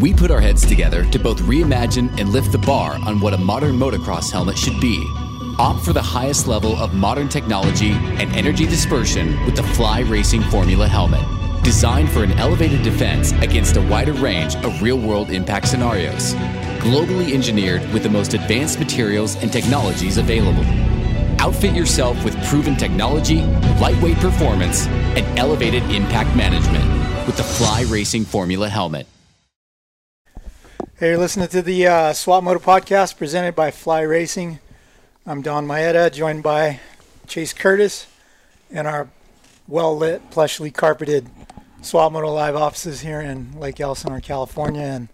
We put our heads together to both reimagine and lift the bar on what a modern motocross helmet should be. Opt for the highest level of modern technology and energy dispersion with the Fly Racing Formula helmet. Designed for an elevated defense against a wider range of real world impact scenarios. Globally engineered with the most advanced materials and technologies available. Outfit yourself with proven technology, lightweight performance, and elevated impact management with the Fly Racing Formula helmet. Hey, you're listening to the uh, Swap Moto podcast presented by Fly Racing. I'm Don Maeda, joined by Chase Curtis in our well lit, plushly carpeted Swap Moto Live offices here in Lake Elsinore, California. And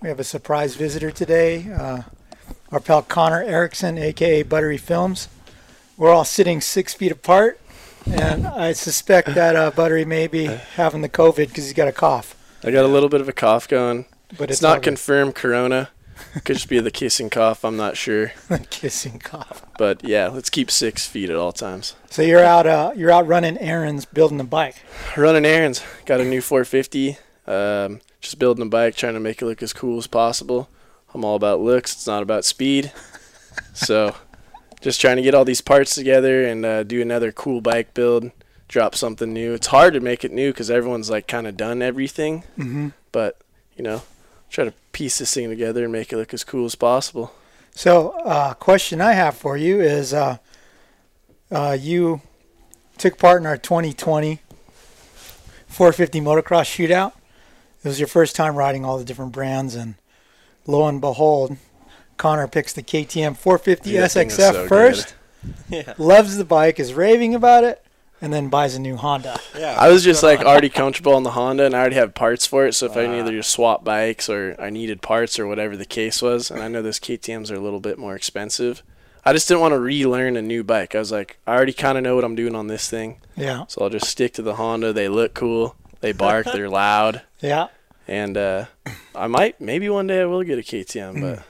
we have a surprise visitor today, uh, our pal Connor Erickson, aka Buttery Films. We're all sitting six feet apart, and I suspect that uh, Buttery may be having the COVID because he's got a cough. I got a little bit of a cough going. But It's, it's not confirmed corona. Could just be the kissing cough. I'm not sure. Kissing cough. But yeah, let's keep six feet at all times. So you're out, uh, you're out running errands, building a bike. Running errands. Got a new 450. Um, just building a bike, trying to make it look as cool as possible. I'm all about looks. It's not about speed. So, just trying to get all these parts together and uh, do another cool bike build. Drop something new. It's hard to make it new because everyone's like kind of done everything. Mm-hmm. But you know, try to piece this thing together and make it look as cool as possible. So, uh, question I have for you is, uh, uh, you took part in our 2020 450 motocross shootout. It was your first time riding all the different brands, and lo and behold, Connor picks the KTM 450 Dude, that thing was SXF so first. Yeah. Loves the bike, is raving about it, and then buys a new Honda. Yeah. I was just like already comfortable on the Honda, and I already have parts for it. So if I needed to swap bikes or I needed parts or whatever the case was, and I know those KTM's are a little bit more expensive, I just didn't want to relearn a new bike. I was like, I already kind of know what I'm doing on this thing, Yeah, so I'll just stick to the Honda. They look cool, they bark, they're loud, yeah. and uh, I might maybe one day I will get a KTM, but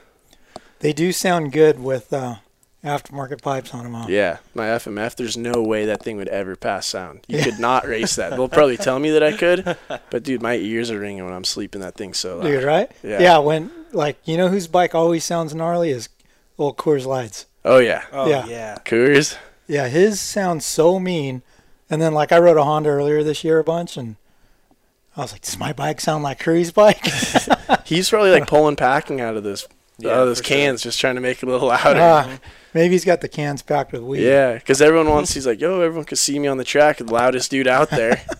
They do sound good with uh, aftermarket pipes on them. Huh? Yeah, my FMF. There's no way that thing would ever pass sound. You could not race that. They'll probably tell me that I could, but dude, my ears are ringing when I'm sleeping. That thing so loud. Dude, right? Yeah. Yeah. when like you know whose bike always sounds gnarly is old Coors Lights. Oh yeah, Oh Yeah. yeah. Coors. Yeah, his sounds so mean. And then like I rode a Honda earlier this year a bunch, and I was like, does my bike sound like Curry's bike? He's probably like pulling packing out of this, Yeah, out of those for sure. cans, just trying to make it a little louder. Ah, maybe he's got the cans packed with weed. yeah, because everyone wants. He's like, yo, everyone could see me on the track, the loudest dude out there.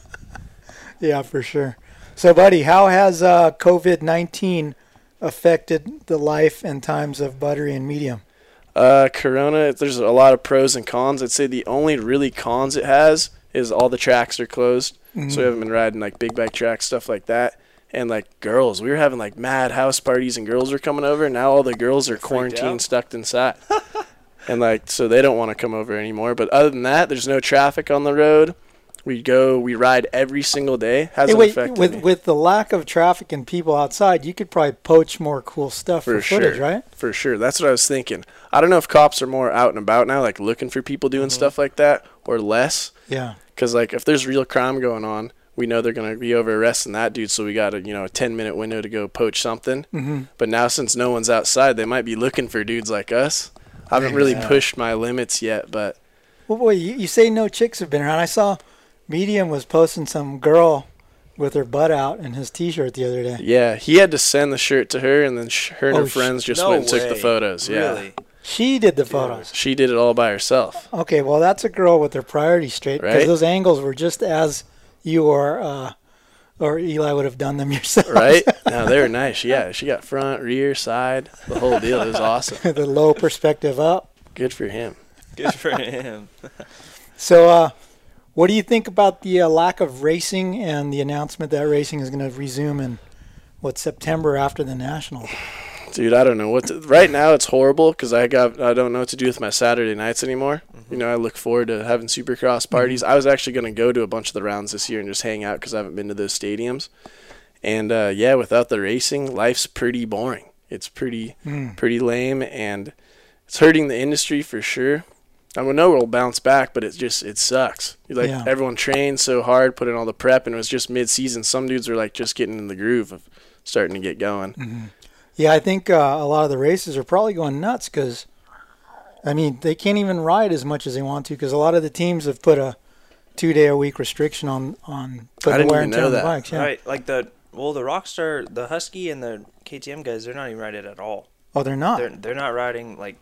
Yeah, for sure. So, buddy, how has uh, COVID nineteen affected the life and times of Buttery and Medium? Uh, Corona, there's a lot of pros and cons. I'd say the only really cons it has is all the tracks are closed. Mm-hmm. So we haven't been riding like big bike tracks, stuff like that. And like girls, we were having like mad house parties and girls were coming over. And Now all the girls are quarantined, out. stuck inside. and like, so they don't want to come over anymore. But other than that, there's no traffic on the road. We go, we ride every single day. Hasn't wait, affected with me. with the lack of traffic and people outside, you could probably poach more cool stuff for, For footage, sure. right? For sure. That's what I was thinking. I don't know if cops are more out and about now, like looking for people doing stuff like that, or less. Yeah. Because like if there's real crime going on, we know they're gonna be over arresting that dude. So we got a you know a ten minute window to go poach something. hmm But now since no one's outside, they might be looking for dudes like us. I haven't really Yeah. pushed my limits yet, but Well, boy, you, you say no chicks have been around. I saw Medium was posting some girl with her butt out in his T-shirt the other day. yeah, he had to send the shirt to her, and then sh- her and Oh, her friends just no went and took the way. photos. Yeah, Really? She did the photos. she did it all by herself. Okay, well that's a girl with her priorities straight because Right? those angles were just as you are uh, or Eli would have done them yourself. Right? no, they were nice. Yeah, she got front, rear, side, the whole deal. It was awesome. the low perspective up. Good for him. Good for him. So, uh, what do you think about the uh, lack of racing and the announcement that racing is going to resume in what September after the nationals? Dude, I don't know what to, right now it's horrible because I got I don't know what to do with my Saturday nights anymore. You know, I look forward to having Supercross parties. I was actually going to go to a bunch of the rounds this year and just hang out because I haven't been to those stadiums. And uh, yeah, without the racing, life's pretty boring. It's pretty Mm. pretty lame, and it's hurting the industry for sure. I know we'll bounce back, but it just it sucks. Like Yeah. everyone trained so hard, put in all the prep, and it was just mid season. Some dudes were like just getting in the groove of starting to get going. Mm-hmm. Yeah, I think uh, a lot of the races are probably going nuts because, I mean, they can't even ride as much as they want to because a lot of the teams have put a two day a week restriction on on I putting didn't wear even and tear know on the that. bikes. Yeah. Right, like the well, the Rockstar, the Husky, and the KTM guys, they're not even riding at all. Oh, they're not. They're they're not riding like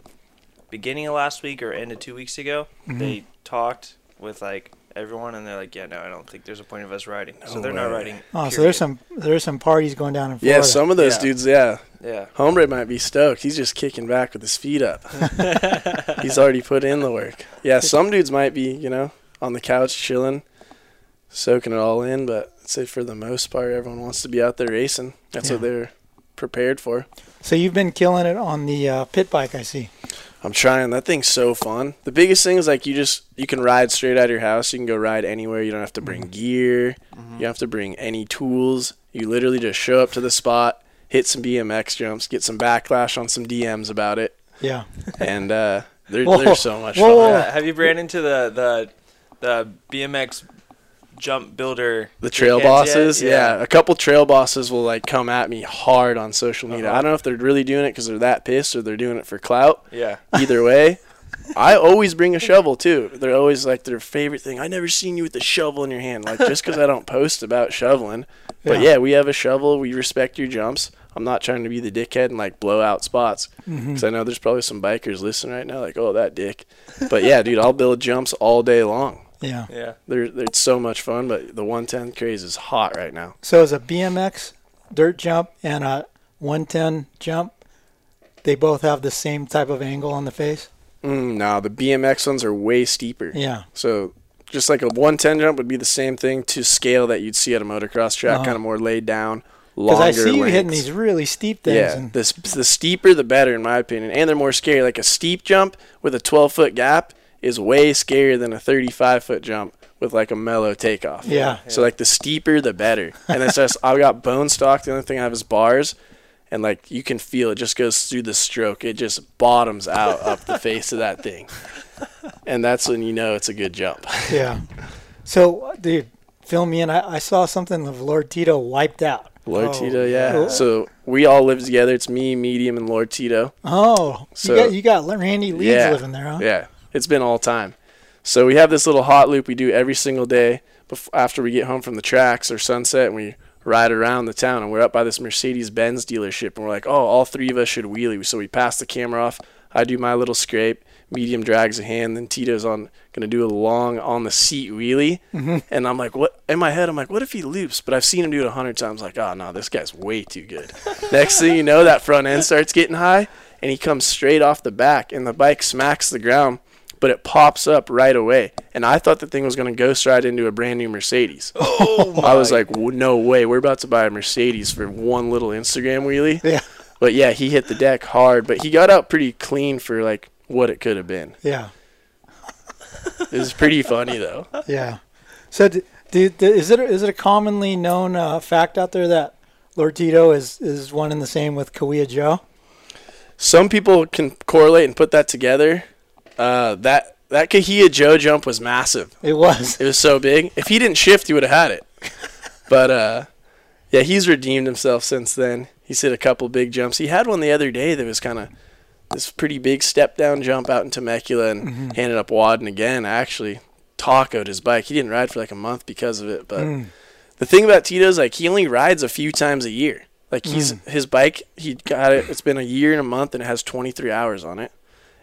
beginning of last week or end of two weeks ago. Mm-hmm. They talked with like everyone, and they're like, yeah, no, I don't think there's a point of us riding. so they're not riding. oh, so there's some there's some parties going down in Florida. Yeah, some of those Yeah. dudes, yeah. Yeah. Hombre might be stoked. He's just kicking back with his feet up. He's already put in the work. Yeah, some dudes might be, you know, on the couch chilling, soaking it all in, but I'd say for the most part, everyone wants to be out there racing. That's Yeah. what they're prepared for. So you've been killing it on the uh, pit bike, I see. I'm trying. That thing's so fun. The biggest thing is like you just you can ride straight out of your house. You can go ride anywhere. You don't have to bring gear. You don't have to bring any tools. You literally just show up to the spot, hit some BMX jumps, get some backlash on some DMs about it, Yeah. and uh, they're they're so much Whoa. fun. Yeah, Have you ran into the the the BMX jump builder? The trail dickheads yet? bosses, yeah. A couple trail bosses will like come at me hard on social media. Uh-huh. I don't know if they're really doing it because they're that pissed or they're doing it for clout. Yeah. Either way, I always bring a shovel too. They're always like their favorite thing. I never seen you with a shovel in your hand. Like just because I don't post about shoveling, but Yeah. yeah, we have a shovel. We respect your jumps. I'm not trying to be the dickhead and like blow out spots mm-hmm. because I know there's probably some bikers listening right now, like, oh that dick. But yeah, dude, I'll build jumps all day long. Yeah. Yeah. They're, they're it's so much fun. But the 110 craze is hot right now. So is a BMX dirt jump and a 110 jump, they both have the same type of angle on the face? Mm, no, the BMX ones are way steeper. Yeah. So just like a 110 jump would be the same thing to scale that you'd see at a motocross track, Uh-huh. kind of more laid down, Because I see you hitting these really steep things. Yeah, and the, the steeper the better in my opinion, and they're more scary. Like a steep jump with a 12 foot gap is way scarier than a 35 foot jump with like a mellow takeoff. Yeah. So like the steeper the better, and it's just I've got bone stock. The only thing I have is bars, and like you can feel it just goes through the stroke. It just bottoms out up the face of that thing, and that's when you know it's a good jump. yeah. So, dude, fill me in. I, I saw something of Lord Tito wiped out. Lord Oh, Tito, yeah. Cool. So we all live together. It's me, Medium, and Lord Tito. Oh, So- you got you got Randy Leeds yeah, living there, huh? Yeah, it's been all time. So we have this little hot loop we do every single day bef- after we get home from the tracks or sunset, and we ride around the town. And we're up by this Mercedes Benz dealership, and we're like, oh, all three of us should wheelie. So we pass the camera off. I do my little scrape. Medium drags a hand, then Tito's on gonna do a long on the seat wheelie, mm-hmm. and I'm like, what? In my head, I'm like, what if he loops? But I've seen him do it a hundred times. Like, ah, oh no, this guy's way too good. Next thing you know, that front end starts getting high, and he comes straight off the back, and the bike smacks the ground, but it pops up right away. And I thought the thing was gonna ghost ride into a brand new Mercedes. Oh I was like, "W- no way, we're about to buy a Mercedes for one little Instagram wheelie. Yeah. But yeah, he hit the deck hard, but he got out pretty clean for like what it could have been. Yeah. It was pretty funny though. Yeah. So, d do, is it a, is it a commonly known uh, fact out there that Lord Tito is is one and the same with Kaweah Joe? Some people can correlate and put that together. Uh, that that Kahia Joe jump was massive. It was. It was so big. If he didn't shift, he would have had it. But uh, yeah, he's redeemed himself since then. He's hit a couple big jumps. He had one the other day that was kind of this pretty big step down jump out in Temecula and ended up wadding again. Actually, tacoed his bike. He didn't ride for like a month because of it. But Mm. the thing about Tito is like he only rides a few times a year. Like he's his bike, he got it. It's been a year and a month, and it has 23 hours on it.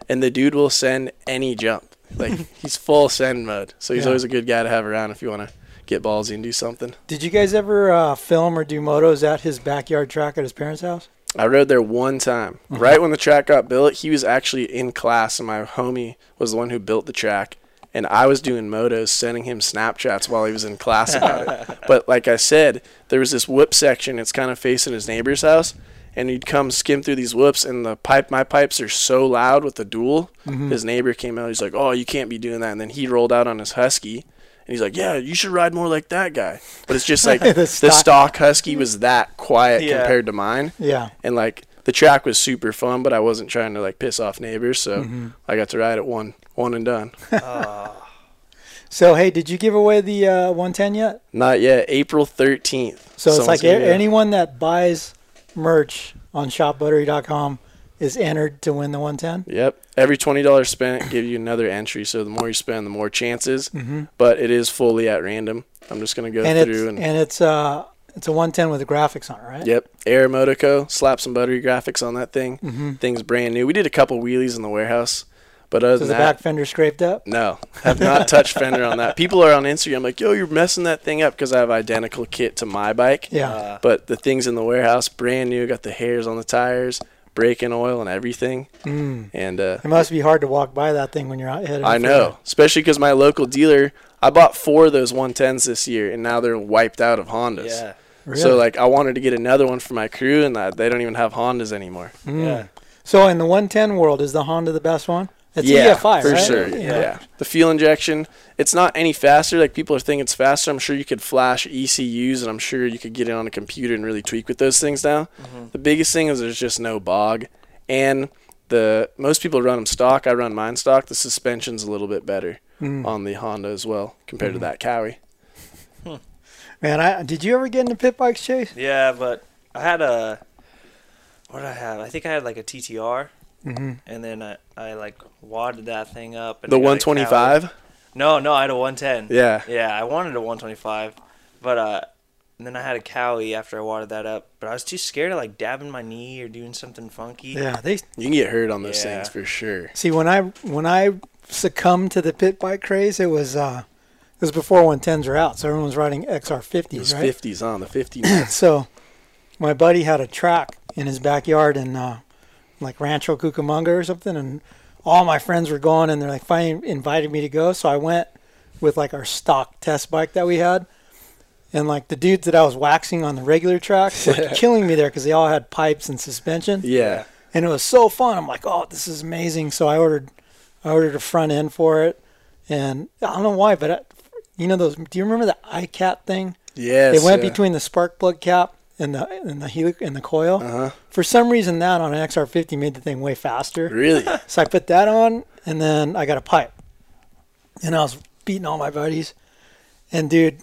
And the dude will send any jump. Like he's full send mode. So he's Yeah. always a good guy to have around if you want to get ballsy and do something. Did you guys ever uh, film or do motos at his backyard track at his parents' house? I rode there one time. Right when the track got built, he was actually in class, and my homie was the one who built the track. And I was doing motos, sending him Snapchats while he was in class about it. But like I said, there was this whip section. It's kind of facing his neighbor's house, and he'd come skim through these whoops. And the pipe, my pipes are so loud with the dual. His neighbor came out. He's like, "Oh, you can't be doing that." And then he rolled out on his husky, and he's like, "Yeah, you should ride more like that guy." But it's just like The the stock- stock husky was that quiet Yeah. compared to mine Yeah. and like the track was super fun, but I wasn't trying to like piss off neighbors, so I got to ride it one one and done. So hey, did you give away the uh, 110 yet? Not yet. April 13th. So it's like a- anyone that buys merch on shopbuttery.com is entered to win the 110. Yep. Every twenty dollars spent give you another entry. So the more you spend, the more chances. But it is fully at random. I'm just gonna go Mm-hmm. and it's through and, and it's uh it's a 110 with the graphics on it, right? yep. Air Motoco. Slap some buttery graphics on that thing. Mm-hmm. Thing's brand new. We did a couple wheelies in the warehouse, but other Is than the that, back fender scraped up? no, I have not touched fender on that. People are on Instagram like, "Yo, you're messing that thing up" because I have identical kit to my bike. Yeah. Uh, But the thing's in the warehouse, brand new. Got the hairs on the tires, braking oil, and everything. Mm. And uh, It must be hard to walk by that thing when you're out headed. I for know, especially because my local dealer, I bought four of those 110s this year, and now they're wiped out of Hondas. yeah. Really? So like, I wanted to get another one for my crew, and uh, they don't even have Hondas anymore. Mm. Yeah. So in the 110 world, is the Honda the best one? It's yeah, EFI, for right? sure. Yeah. the fuel injection, it's not any faster. Like people are thinking it's faster. I'm sure you could flash ECUs, and I'm sure you could get it on a computer and really tweak with those things now. The biggest thing is there's just no bog, and the most people run them stock. I run mine stock. The suspension's a little bit better Mm. on the Honda as well compared to that Kawi. Man, I did you ever get into pit bikes, Chase? Yeah, but I had a. What did I have? I think I had like a TTR, Mm-hmm. and then I, I like wadded that thing up. And The I got a Cali. 125. No, no, I had a 110. Yeah. Yeah, I wanted a 125, but uh, and then I had a Kawi after I wadded that up. But I was too scared of like dabbing my knee or doing something funky. Yeah, they You can get hurt on those Yeah. things for sure. see when I when I succumbed to the pit bike craze, it was uh it was before 110s were out, so everyone was riding XR50s, Those right? 50s on the 50 nuts. So my buddy had a track in his backyard and uh, like Rancho Cucamonga or something, and all my friends were going, and they're like finally invited me to go. So I went with like our stock test bike that we had, and like the dudes that I was waxing on the regular track were killing me there because they all had pipes and suspension, yeah. and it was so fun. I'm like, oh, this is amazing. So I ordered, I ordered a front end for it, and I don't know why, but I, you know those. Do you remember the iCat thing? Yes. It went yeah. between the spark plug cap and the and the helic and the coil. Uh-huh. For some reason, that on an XR50 made the thing way faster. Really? So I put that on, and then I got a pipe, and I was beating all my buddies, and dude,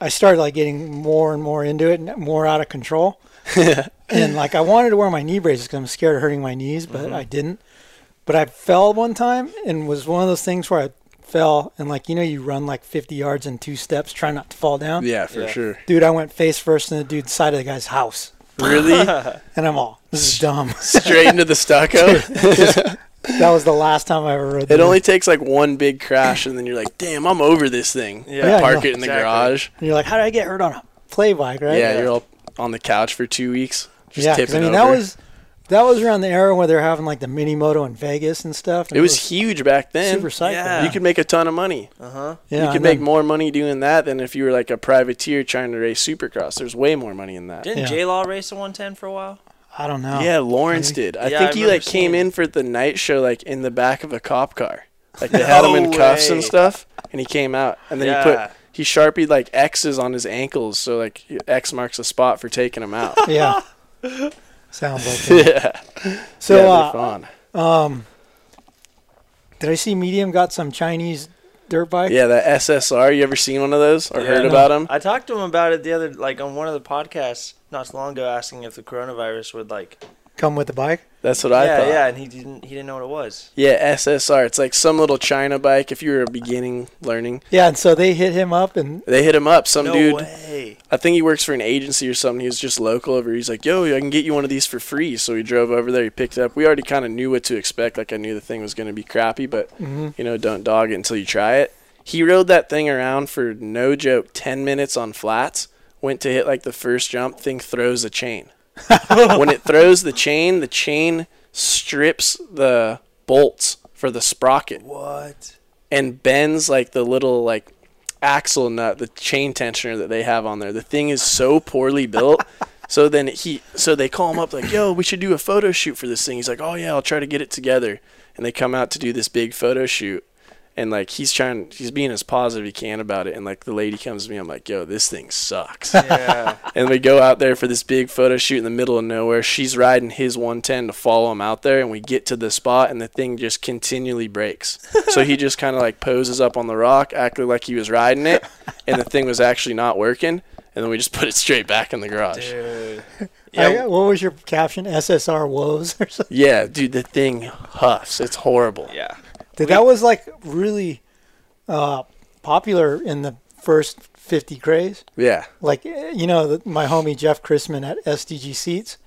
I started like getting more and more into it, and more out of control. and like I wanted to wear my knee braces because I'm scared of hurting my knees, but I didn't. But I fell one time, and was one of those things where I fell, and like you know, you run like 50 yards in two steps, try not to fall down. yeah, for Yeah. sure. Dude, I went face first in the dude's side of the guy's house. Really? And I'm all, this is dumb. Straight into the stucco. that was the last time I ever rode It the- only takes like one big crash, and then you're like, "Damn, I'm over this thing." Yeah. Yeah, Park know. it in the Exactly. garage. And you're like, how did I get hurt on a play bike, right? Yeah, you're all on the couch for two weeks, just yeah. 'cause, tipping I mean, over. that was that was around the era where they're having like the mini moto in Vegas and stuff. and it was huge back then. super cycle. Yeah. You could make a ton of money. Uh huh. Yeah, you could make more money doing that than if you were like a privateer trying to race supercross. There's way more money in that. Didn't Yeah. J Law race a 110 for a while? I don't know. Yeah, Lawrence Really? did. I Yeah, think I he like came in for the night show like in the back of a cop car. Like they had him in No cuffs and stuff, and he came out, and then Yeah. he put he sharpied like X's on his ankles, so like X marks a spot for taking him out. Yeah. Sounds like that. yeah, So, yeah, they're uh, fun. um, did I see Medium got some Chinese dirt bike? Yeah, that SSR. You ever seen one of those or Yeah. heard No. about them? I talked to him about it the other, like on one of the podcasts not so long ago, asking if the coronavirus would like. Come with the bike? That's what I yeah, thought. yeah, and he didn't. He didn't know what it was. Yeah, SSR. It's like some little China bike. If you were a beginning learning, Yeah, and so they hit him up and they hit him up. Some no dude, way. I think he works for an agency or something. He was just local over. He's like, "Yo, I can get you one of these for free." So he drove over there. He picked it up. We already kind of knew what to expect. Like I knew the thing was going to be crappy, but Mhm. you know, don't dog it until you try it. He rode that thing around for no joke, ten minutes on flats. Went to hit like the first jump. Thing throws a chain. when it throws the chain, the chain strips the bolts for the sprocket What? and bends like the little like axle nut, the chain tensioner that they have on there. The thing is so poorly built. so then he, so they call him up like, "Yo, we should do a photo shoot for this thing." He's like, "Oh yeah, I'll try to get it together." And they come out to do this big photo shoot, and like he's trying, he's being as positive he can about it. And like the lady comes to me, I'm like, "Yo, this thing sucks." Yeah. and we go out there for this big photo shoot in the middle of nowhere. She's riding his 110 to follow him out there, and we get to the spot, and the thing just continually breaks. so he just kind of like poses up on the rock, acting like he was riding it, and the thing was actually not working. And then we just put it straight back in the garage. Dude. I- Yeah. what was your caption? SSR woes or something? Yeah, dude, the thing huffs. It's horrible. yeah. Dude, that was like really uh, popular in the first 50 craze. Yeah. Like, you know, the, my homie Jeff Chrisman at SDG Seats,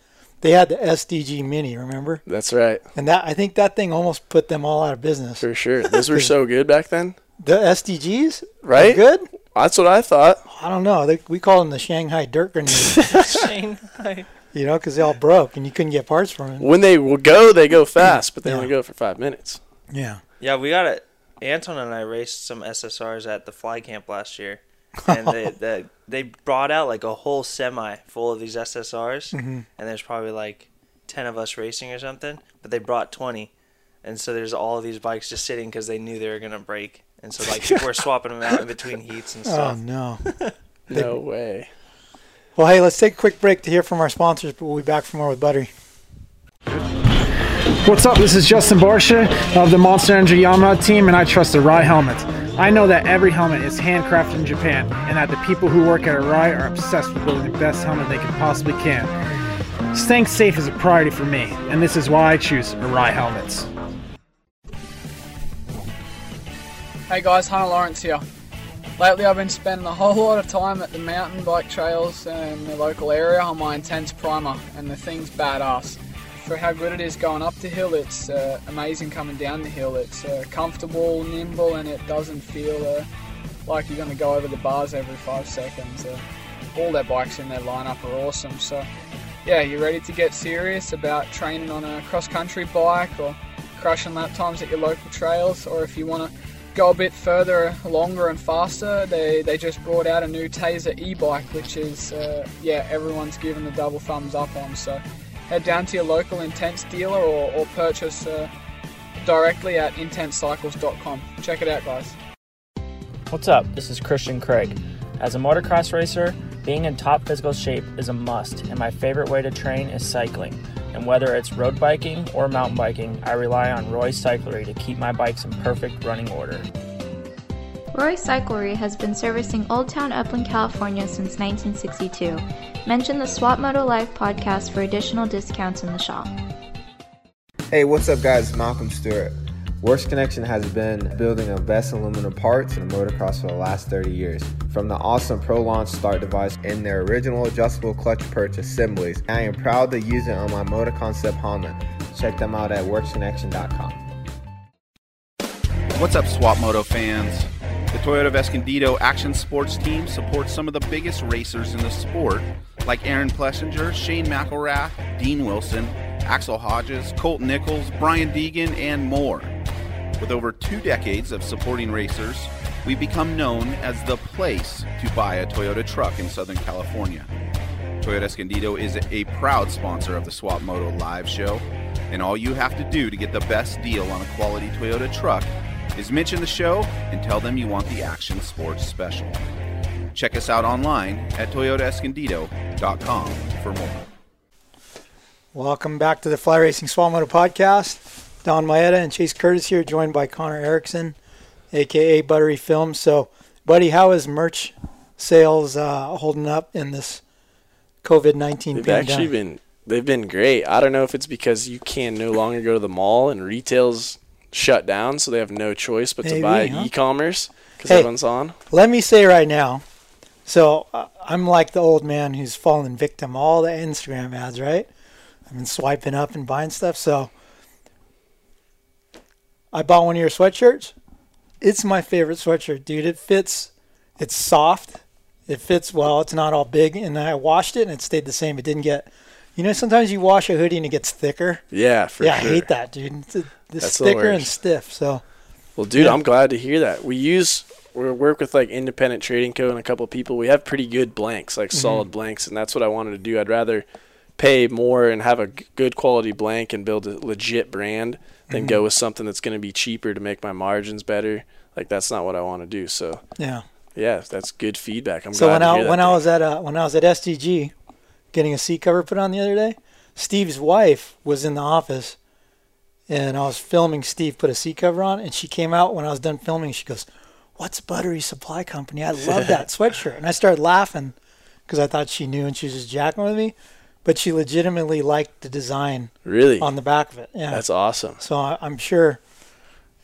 they had the SDG Mini, remember? That's right. And that I think that thing almost put them all out of business. For sure. Those were so good back then. The SDGs, Right? good. That's what I thought. I don't know. They, we call them the Shanghai dirt grenades, Shanghai. you know, because they all broke and you couldn't get parts from them. When they will go, they go fast, but they Yeah. only go for five minutes. Yeah. Yeah, we got it. Anton and I raced some SSRs at the fly camp last year, and they they, they brought out like a whole semi full of these SSRs, Mhm. and there's probably like ten of us racing or something, but they brought twenty, and so there's all of these bikes just sitting because they knew they were gonna break, and so like people were swapping them out in between heats and stuff. Oh no. No way. Well, hey, let's take a quick break to hear from our sponsors, but we'll be back for more with Buttery. What's up? This is Justin Barcia of the Monster Energy Yamaha team, and I trust the Arai helmet. I know that every helmet is handcrafted in Japan, and that the people who work at Arai are obsessed with building the best helmet they can possibly can. Staying safe is a priority for me, and this is why I choose Arai helmets. Hey guys, Hunter Lawrence here. Lately, I've been spending a whole lot of time at the mountain bike trails in the local area on my intense primer, and the thing's badass. For how good it is going up the hill, it's uh, amazing coming down the hill. It's uh, comfortable, nimble, and it doesn't feel uh, like you're going to go over the bars every five seconds. Uh, all their bikes in their lineup are awesome. So, yeah, you're ready to get serious about training on a cross country bike or crushing lap times at your local trails, or if you want to go a bit further, longer and faster, they, they just brought out a new Tazer e-bike, which is, uh, yeah, everyone's given the double thumbs up on. So head down to your local Intense dealer or, or purchase uh, directly at intensecycles.com. Check it out, guys. What's up? This is Christian Craig. As a motocross racer, being in top physical shape is a must, and my favorite way to train is cycling. And whether it's road biking or mountain biking, I rely on Roy Cyclery to keep my bikes in perfect running order. Roy Cyclery has been servicing Old Town Upland, California since 1962. Mention the Swap Moto Life podcast for additional discounts in the shop. Hey, what's up, guys? Malcolm Stewart. Works Connection has been building the best aluminum parts in motocross for the last 30 years. From the awesome Pro Launch start device and their original adjustable clutch perch assemblies, I am proud to use it on my Moto Concept Honda. Check them out at WorksConnection.com. What's up, Swap Moto fans? The Toyota Escondido Action Sports team supports some of the biggest racers in the sport, like Aaron Plessinger, Shane McElrath, Dean Wilson, Axell Hodges, Colt Nichols, Brian Deegan, and more. With over two decades of supporting racers, we've become known as the place to buy a Toyota truck in Southern California. Toyota Escondido is a proud sponsor of the Swap Moto live show, and all you have to do to get the best deal on a quality Toyota truck is mention the show and tell them you want the Action Sports Special. Check us out online at toyotaescondido.com for more. Welcome back to the Fly Racing Swap Moto podcast. Don Maeda and Chase Curtis here, joined by Connor Erickson, aka Buttery Films. So, buddy, how is merch sales uh, holding up in this COVID nineteen They've pandemic? actually been they've been great. I don't know if it's because you can no longer go to the mall and retail's shut down, so they have no choice but Maybe, to buy huh? e-commerce because Hey. everyone's on. Let me say right now. So uh, I'm like the old man who's fallen victim to all the Instagram ads, right? I've been swiping up and buying stuff. So I bought one of your sweatshirts. It's my favorite sweatshirt, dude. It fits. It's soft. It fits well. It's not all big. And I washed it and it stayed the same. It didn't get. You know, sometimes you wash a hoodie and it gets thicker. Yeah, for sure. yeah, sure. I hate that, dude. It's, it's thicker and stiff. So Well, dude, Yeah. I'm glad to hear that. We use we work with like Independent Trading Co. and a couple people. We have pretty good blanks, like Mm-hmm. solid blanks, and that's what I wanted to do. I'd rather pay more and have a g- good quality blank and build a legit brand than Mhm. go with something that's going to be cheaper to make my margins better. Like that's not what I want to do. So Yeah. yeah, that's good feedback. I'm so glad when to I when I was at uh, when I was at SDG, getting a seat cover put on the other day, Steve's wife was in the office, and I was filming Steve put a seat cover on, and she came out when I was done filming. She goes, "What's Buttery Supply Company? I love that sweatshirt." And I started laughing because I thought she knew and she was just jacking with me, but she legitimately liked the design Really? on the back of it. Yeah, That's awesome. So I, I'm sure.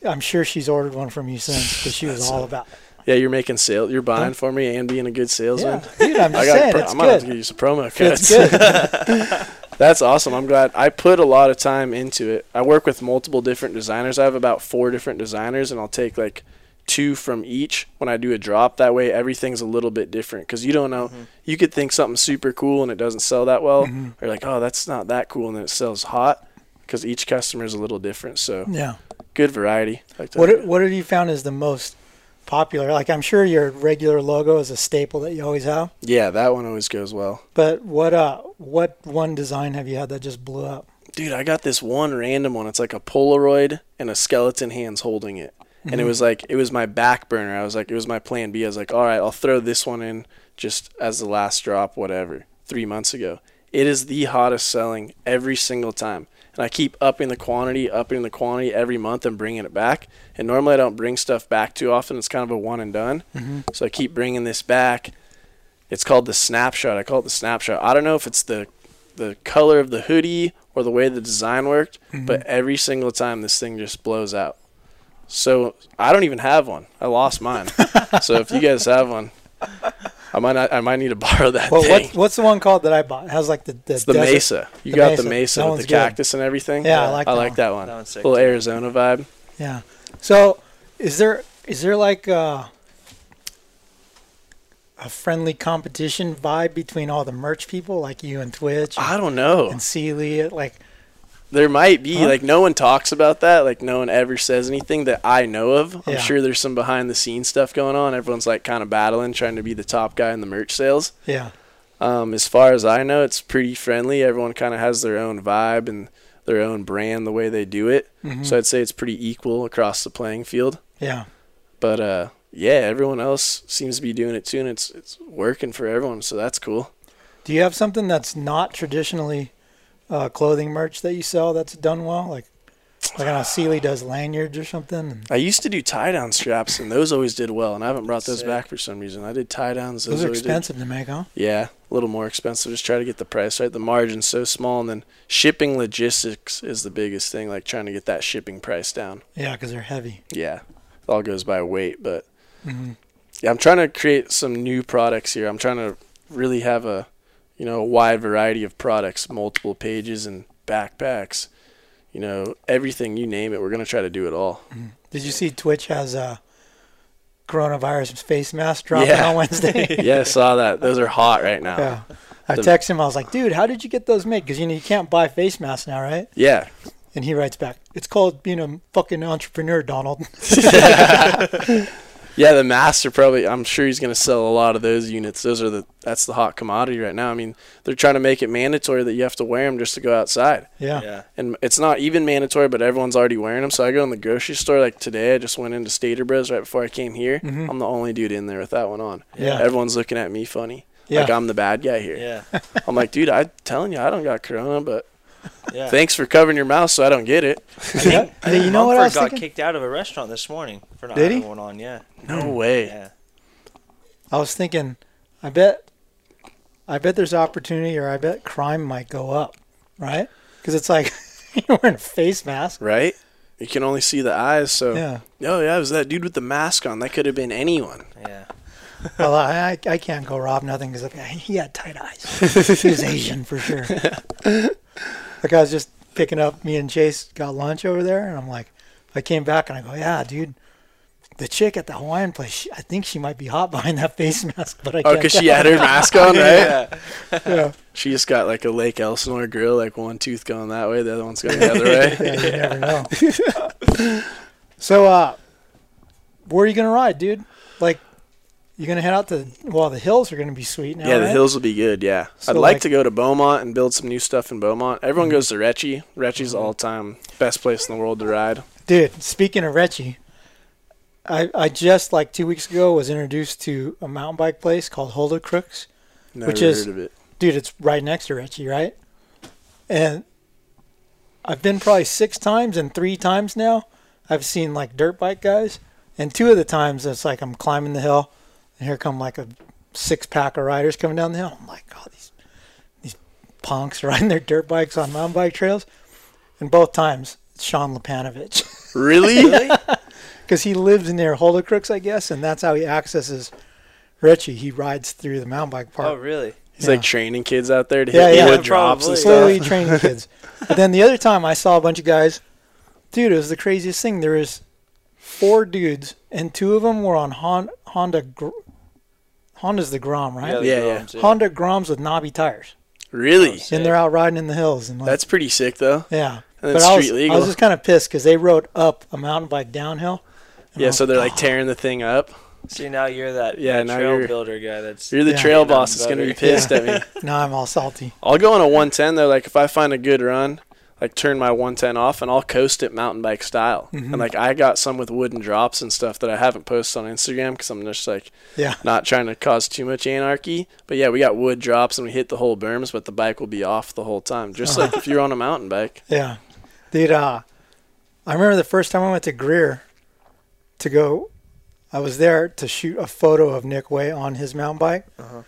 I'm sure she's ordered one from you since because she was all a- about. Yeah, you're making sale. You're buying for me and being a good salesman. Yeah, dude, I'm I just got saying, pro- it's I might have to give you some promo It's codes. good. That's awesome. I'm glad. I put a lot of time into it. I work with multiple different designers. I have about four different designers, and I'll take like two from each when I do a drop. That way, everything's a little bit different because you don't know. You could think something super cool and it doesn't sell that well, Mhm. or like, oh, that's not that cool, and then it sells hot because each customer is a little different. So Yeah. good variety. Like What what have you found is the most popular? Like I'm sure your regular logo is a staple that you always have. yeah, that one always goes well. But what uh what one design have you had that just blew up? dude, I got this one random one. It's like a Polaroid and a skeleton hands holding it. And it Mhm. was like, it was my back burner. I was like, it was my plan B. I was like, all right, I'll throw this one in just as the last drop, whatever, three months ago. It is the hottest selling every single time. And I keep upping the quantity, upping the quantity every month and bringing it back. And normally I don't bring stuff back too often. It's kind of a one and done. Mhm. So I keep bringing this back. It's called the snapshot. I call it the snapshot. I don't know if it's the the color of the hoodie or the way the design worked, but every single time this thing just blows out. So I don't even have one. I lost mine. so if you guys have one, I might not, I might need to borrow that Well, thing. what what's the one called that I bought? It has like the the, It's the Mesa. You the got the Mesa That with one's the good. cactus and everything. Yeah, I like I that like one. that one. That one's sick, Little too. Arizona vibe. Yeah. So is there is there like uh a friendly competition vibe between all the merch people like you and Twitch? I don't know. And Sealy, like There might be Huh? like no one talks about that. Like no one ever says anything that I know of. I'm Yeah. sure there's some behind the scenes stuff going on. Everyone's like kind of battling, trying to be the top guy in the merch sales. Yeah. Um, as far as I know, it's pretty friendly. Everyone kind of has their own vibe and their own brand the way they do it. Mhm. So I'd say it's pretty equal across the playing field. Yeah. But uh, yeah, everyone else seems to be doing it too, and it's it's working for everyone. So that's cool. Do you have something that's not traditionally uh, clothing merch that you sell that's done well? Like, like I know Sealy does lanyards or something. I used to do tie down straps, and those always did well. And I haven't brought those Sick. back for some reason. I did tie downs. those are always did- expensive to make, huh? Yeah, a little more expensive. Just try to get the price right. The margin's so small, and then shipping logistics is the biggest thing. Like trying to get that shipping price down. Yeah, because they're heavy. Yeah, it all goes by weight, but hmm yeah, I'm trying to create some new products here. I'm trying to really have a, you know, a wide variety of products, multiple pages and backpacks. You know, everything you name it, we're gonna try to do it all. Mm-hmm. Did you see Twitch has a coronavirus face mask dropping Yeah. on Wednesday? yeah, I saw that. Those are hot right now. Yeah. I The- texted him. I was like, "Dude, how did you get those made? Because you know you can't buy face masks now, right?" Yeah. And he writes back, "It's called being a fucking entrepreneur, Donald." Yeah, the masks are probably. I'm sure he's going to sell a lot of those units. Those are the. That's the hot commodity right now. I mean, they're trying to make it mandatory that you have to wear them just to go outside. Yeah. Yeah. And it's not even mandatory, but everyone's already wearing them. So I go in the grocery store like today. I just went into Stater Bros right before I came here. Mhm. I'm the only dude in there with that one on. Yeah. Everyone's looking at me funny. Yeah. Like I'm the bad guy here. Yeah. I'm like, dude, I'm telling you, I don't got corona, but Yeah. thanks for covering your mouth so I don't get it. Yeah. Hey, you uh, know what I was got thinking? kicked out of a restaurant this morning for not Did he? having one on. Yeah. No way. Yeah. I was thinking, I bet, I bet there's opportunity, or I bet crime might go up, right? Because it's like you're wearing a face mask. Right? You can only see the eyes, so. Yeah. Oh, yeah, it was that dude with the mask on. That could have been anyone. Yeah. Well, I, I I can't go rob nothing because he had tight eyes. he was Asian for sure. like I was just picking up. Me and Chase got lunch over there, and I'm like, I came back and I go, yeah, dude. The chick at the Hawaiian place, she, I think she might be hot behind that face mask, but I Oh, because she had her mask on, right? Yeah. yeah. She just got like a Lake Elsinore grill, like one tooth going that way, the other one's going the other way. yeah, you never know. so, uh, where are you gonna ride, dude? Like, you're gonna head out to well, the hills are gonna be sweet now. yeah, the right? hills will be good. Yeah, So, I'd like, like- to go to Beaumont and build some new stuff in Beaumont. Everyone Mm-hmm. goes to Retchy. Retchy's the all-time best place in the world to ride. Dude, speaking of Retchy, I I just like two weeks ago was introduced to a mountain bike place called Holder Crooks. Never Which is- of it. Dude, it's right next to Retchy, right? And I've been probably six times, and three times now I've seen like dirt bike guys, and two of the times it's like I'm climbing the hill, and here come like a six pack of riders coming down the hill. I'm like, God, these these punks riding their dirt bikes on mountain bike trails, and both times it's Sean Lepanovich. Really? because he lives near Holder Crooks, I guess, and that's how he accesses Richie. He rides through the mountain bike park. Oh, really? He's like training kids out there to Yeah, hit yeah. wood drops and Slowly stuff. training kids. But then the other time I saw a bunch of guys, dude, it was the craziest thing. There was four dudes, and two of them were on Hon- Honda. Gr- Honda's the Grom, right? Yeah, the Yeah, yeah. Groms, yeah. Honda Groms with knobby tires. Really? Oh, and they're out riding in the hills. And like, That's pretty sick, though. yeah. And but it's I was, street I was just kind of pissed because they rode up a mountain bike downhill. yeah, so they're like tearing the thing up. See, now you're that, Yeah, that now trail you're- builder guy. That's You're the Yeah. trail boss that's gonna be pissed Yeah. at me. now I'm all salty. I'll go on a 110 though. Like if I find a good run, like turn my 110 off and I'll coast it mountain bike style. Mhm. And like I got some with wooden drops and stuff that I haven't posted on Instagram because I'm just like Yeah. not trying to cause too much anarchy. But yeah, we got wood drops and we hit the whole berms, but the bike will be off the whole time, just like if you're on a mountain bike. Yeah. Dude, uh, I remember the first time I went to Greer to go, I was there to shoot a photo of Nick Way on his mountain bike. Uh-huh.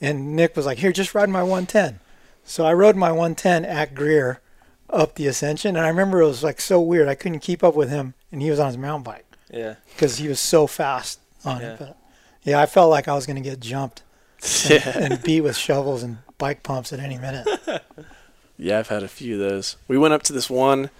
And Nick was like, here, just ride my 110. So I rode my 110 at Greer up the ascension. And I remember it was like so weird. I couldn't keep up with him. And he was on his mountain bike Yeah. because he was so fast on Yeah. it. But yeah, I felt like I was going to get jumped and, Yeah. and beat with shovels and bike pumps at any minute. Yeah, I've had a few of those. We went up to this one.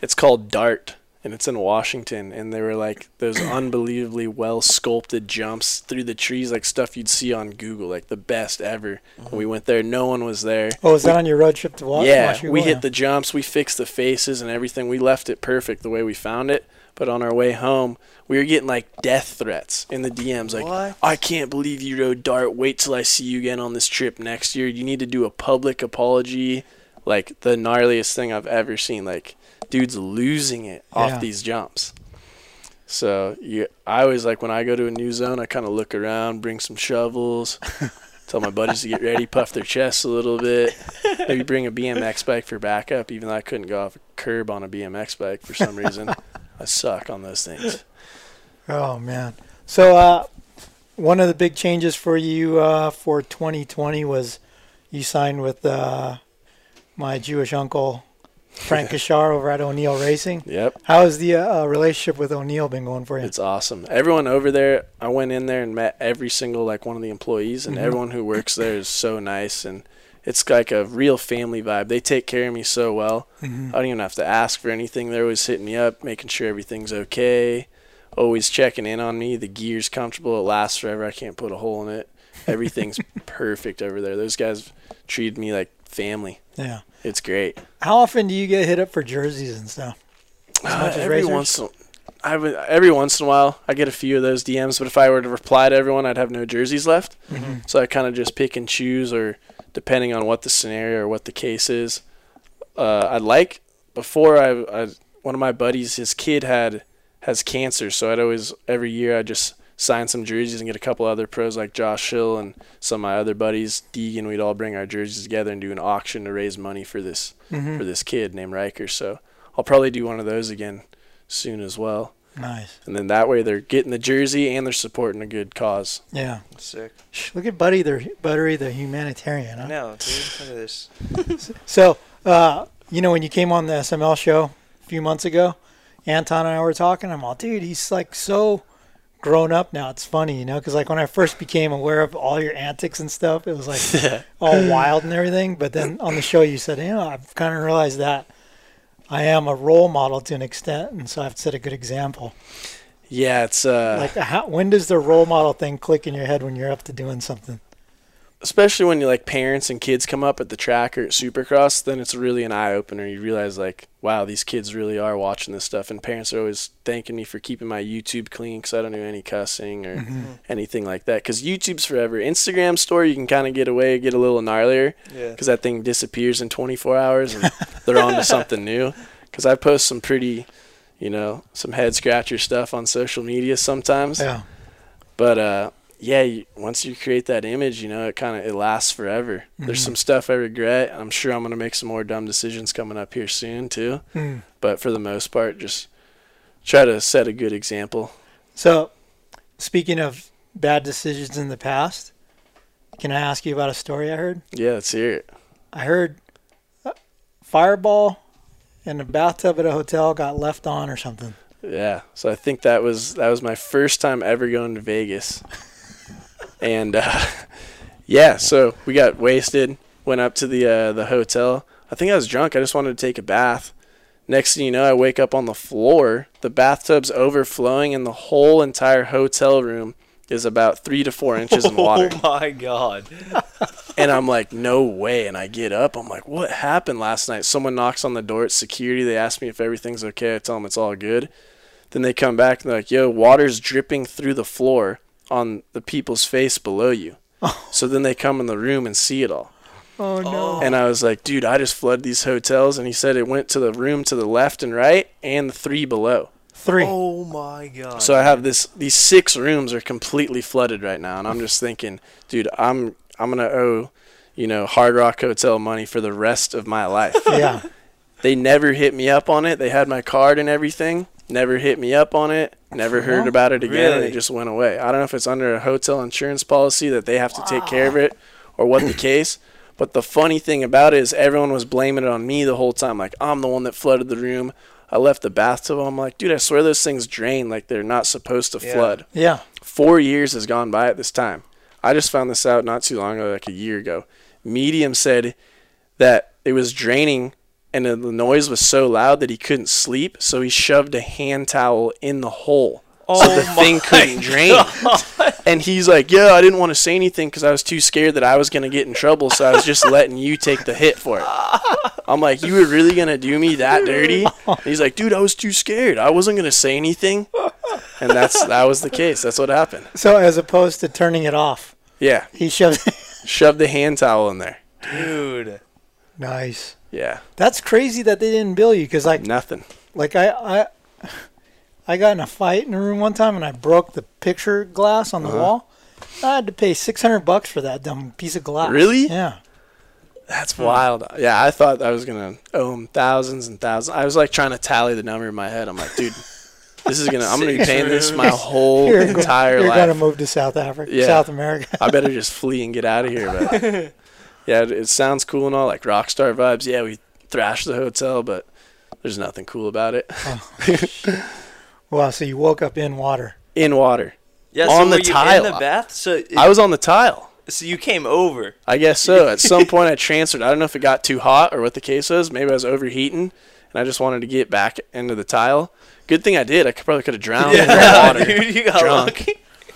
It's called Dart, and it's in Washington. And they were like those unbelievably well sculpted jumps through the trees, like stuff you'd see on Google, like the best ever. And we mm-hmm. went there. No one was there. Oh, was that on your road trip to Washington? yeah, Washington? we hit the jumps. We fixed the faces and everything. We left it perfect the way we found it. But on our way home, we were getting like death threats in the DMs. Like, What? I can't believe you rode Dart. Wait till I see you again on this trip next year. You need to do a public apology. Like the gnarliest thing I've ever seen. Like, dudes losing it Yeah. off these jumps. So you, I always like when I go to a new zone, I kind of look around, bring some shovels, tell my buddies to get ready, puff their chests a little bit, maybe bring a BMX bike for backup. Even though I couldn't go off a curb on a BMX bike for some reason, I suck on those things. Oh man. So uh, one of the big changes for you uh, for 2020 was you signed with uh, my Jewish uncle Frank Kashar over at O'Neal Racing. Yep. How has the uh, relationship with O'Neill been going for you? It's awesome. Everyone over there, I went in there and met every single like one of the employees, and Mhm. everyone who works there is so nice, and it's like a real family vibe. They take care of me so well. Mhm. I don't even have to ask for anything. They're always hitting me up, making sure everything's okay. Always checking in on me. The gear's comfortable. It lasts forever. I can't put a hole in it. Everything's perfect over there. Those guys treated me like family. Yeah. It's great. How often do you get hit up for jerseys and stuff? As Uh, much as every racers? once in, I would, every once in a while I get a few of those DMs, but if I were to reply to everyone, I'd have no jerseys left. Mhm. So I kind of just pick and choose, or depending on what the scenario or what the case is. Uh, I'd like before I, I one of my buddies, his kid had has cancer, so I'd always every year I just sign some jerseys and get a couple other pros like Josh Hill and some of my other buddies, Deegan. We'd all bring our jerseys together and do an auction to raise money for this Mhm. for this kid named Riker. So I'll probably do one of those again soon as well. Nice. And then that way they're getting the jersey and they're supporting a good cause. Yeah. Sick. Look at Buddy, the Buddy, the humanitarian. Huh? No, dude. Look at this. So, uh, you know, when you came on the SML show a few months ago, Anton and I were talking. I'm all, dude, he's like so grown up now. It's funny, you know, because like when I first became aware of all your antics and stuff, it was like all wild and everything. But then on the show, you said, you know, I've kind of realized that I am a role model to an extent, and so I've set a good example. Yeah, it's uh Like, how, when does the role model thing click in your head when you're up to doing something? Especially when you like parents and kids come up at the track or at Supercross, then it's really an eye opener. You realize like, wow, these kids really are watching this stuff, and parents are always thanking me for keeping my YouTube clean because I don't do any cussing or Mm-hmm. anything like that. Because YouTube's forever. Instagram story, you can kind of get away, get a little gnarlier, Yeah. because that thing disappears in 24 hours and they're on to something new. Because I post some pretty, you know, some head scratcher stuff on social media sometimes. Yeah. But uh, yeah, once you create that image, you know, it kind of it lasts forever. There's Mhm. some stuff I regret. I'm sure I'm gonna make some more dumb decisions coming up here soon too. Mm. But for the most part, just try to set a good example. So, speaking of bad decisions in the past, can I ask you about a story I heard? Yeah, let's hear it. I heard a fireball in a bathtub at a hotel got left on or something. Yeah. So I think that was that was my first time ever going to Vegas. and uh, yeah, so we got wasted, went up to the uh, the hotel. I think I was drunk. I just wanted to take a bath. Next thing you know, I wake up on the floor. The bathtub's overflowing, and the whole entire hotel room is about three to four inches in water. Oh my god. And I'm like, no way. And I get up. I'm like, what happened last night? Someone knocks on the door. It's security. They ask me if everything's okay. I tell them it's all good. Then they come back and they're like, yo, water's dripping through the floor on the people's face below you. Oh. so then they come in the room and see it all. Oh no. Oh. And I was like, dude, I just flooded these hotels. And he said it went to the room to the left and right and the three below. Three. Oh my god. So I have this these six rooms are completely flooded right now, and I'm just thinking, dude, I'm I'm gonna owe, you know, Hard Rock Hotel money for the rest of my life. Yeah. they never hit me up on it. They had my card and everything. Never hit me up on it. Never heard Well, about it again, and really? it just went away. I don't know if it's under a hotel insurance policy that they have to take care of it, or what the case. But the funny thing about it is everyone was blaming it on me the whole time. Like I'm the one that flooded the room. I left the bathtub. I'm like, dude, I swear those things drain like they're not supposed to Yeah. flood. Yeah. Four years has gone by at this time. I just found this out not too long ago, like a year ago. Medium said that it was draining and the noise was so loud that he couldn't sleep, so he shoved a hand towel in the hole. so Oh the thing couldn't drain. And he's like, "Yeah, I didn't want to say anything because I was too scared that I was gonna get in trouble, so I was just letting you take the hit for it." I'm like, "You were really gonna do me that dirty?" And he's like, "Dude, I was too scared. I wasn't gonna say anything." And that's that was the case. That's what happened. So as opposed to turning it off, Yeah, he shoved. shoved the hand towel in there. Dude. nice. Yeah, That's crazy that they didn't bill you because like nothing. like I I I got in a fight in a room one time and I broke the picture glass on the Uh-huh. wall. I had to pay six hundred bucks for that dumb piece of glass. Really? Yeah. That's wild. Yeah, I thought I was gonna owe him thousands and thousands. I was like trying to tally the number in my head. I'm like, dude, this is gonna. I'm gonna be paying this my whole You're, go- entire you're life. gonna move to South Africa, Yeah. South America. I better just flee and get out of here. But yeah, it, it sounds cool and all, like rock star vibes. Yeah, we thrashed the hotel, but there's nothing cool about it. Oh, well, so you woke up in water. In water, Yeah, On so the were you tile. in the bath? So it, I was on the tile. so you came over. I guess so. At some point, I transferred. I don't know if it got too hot or what the case was. Maybe I was overheating, and I just wanted to get back into the tile. Good thing I did. I could, probably could have drowned in the water. dude, you got drunk. lucky.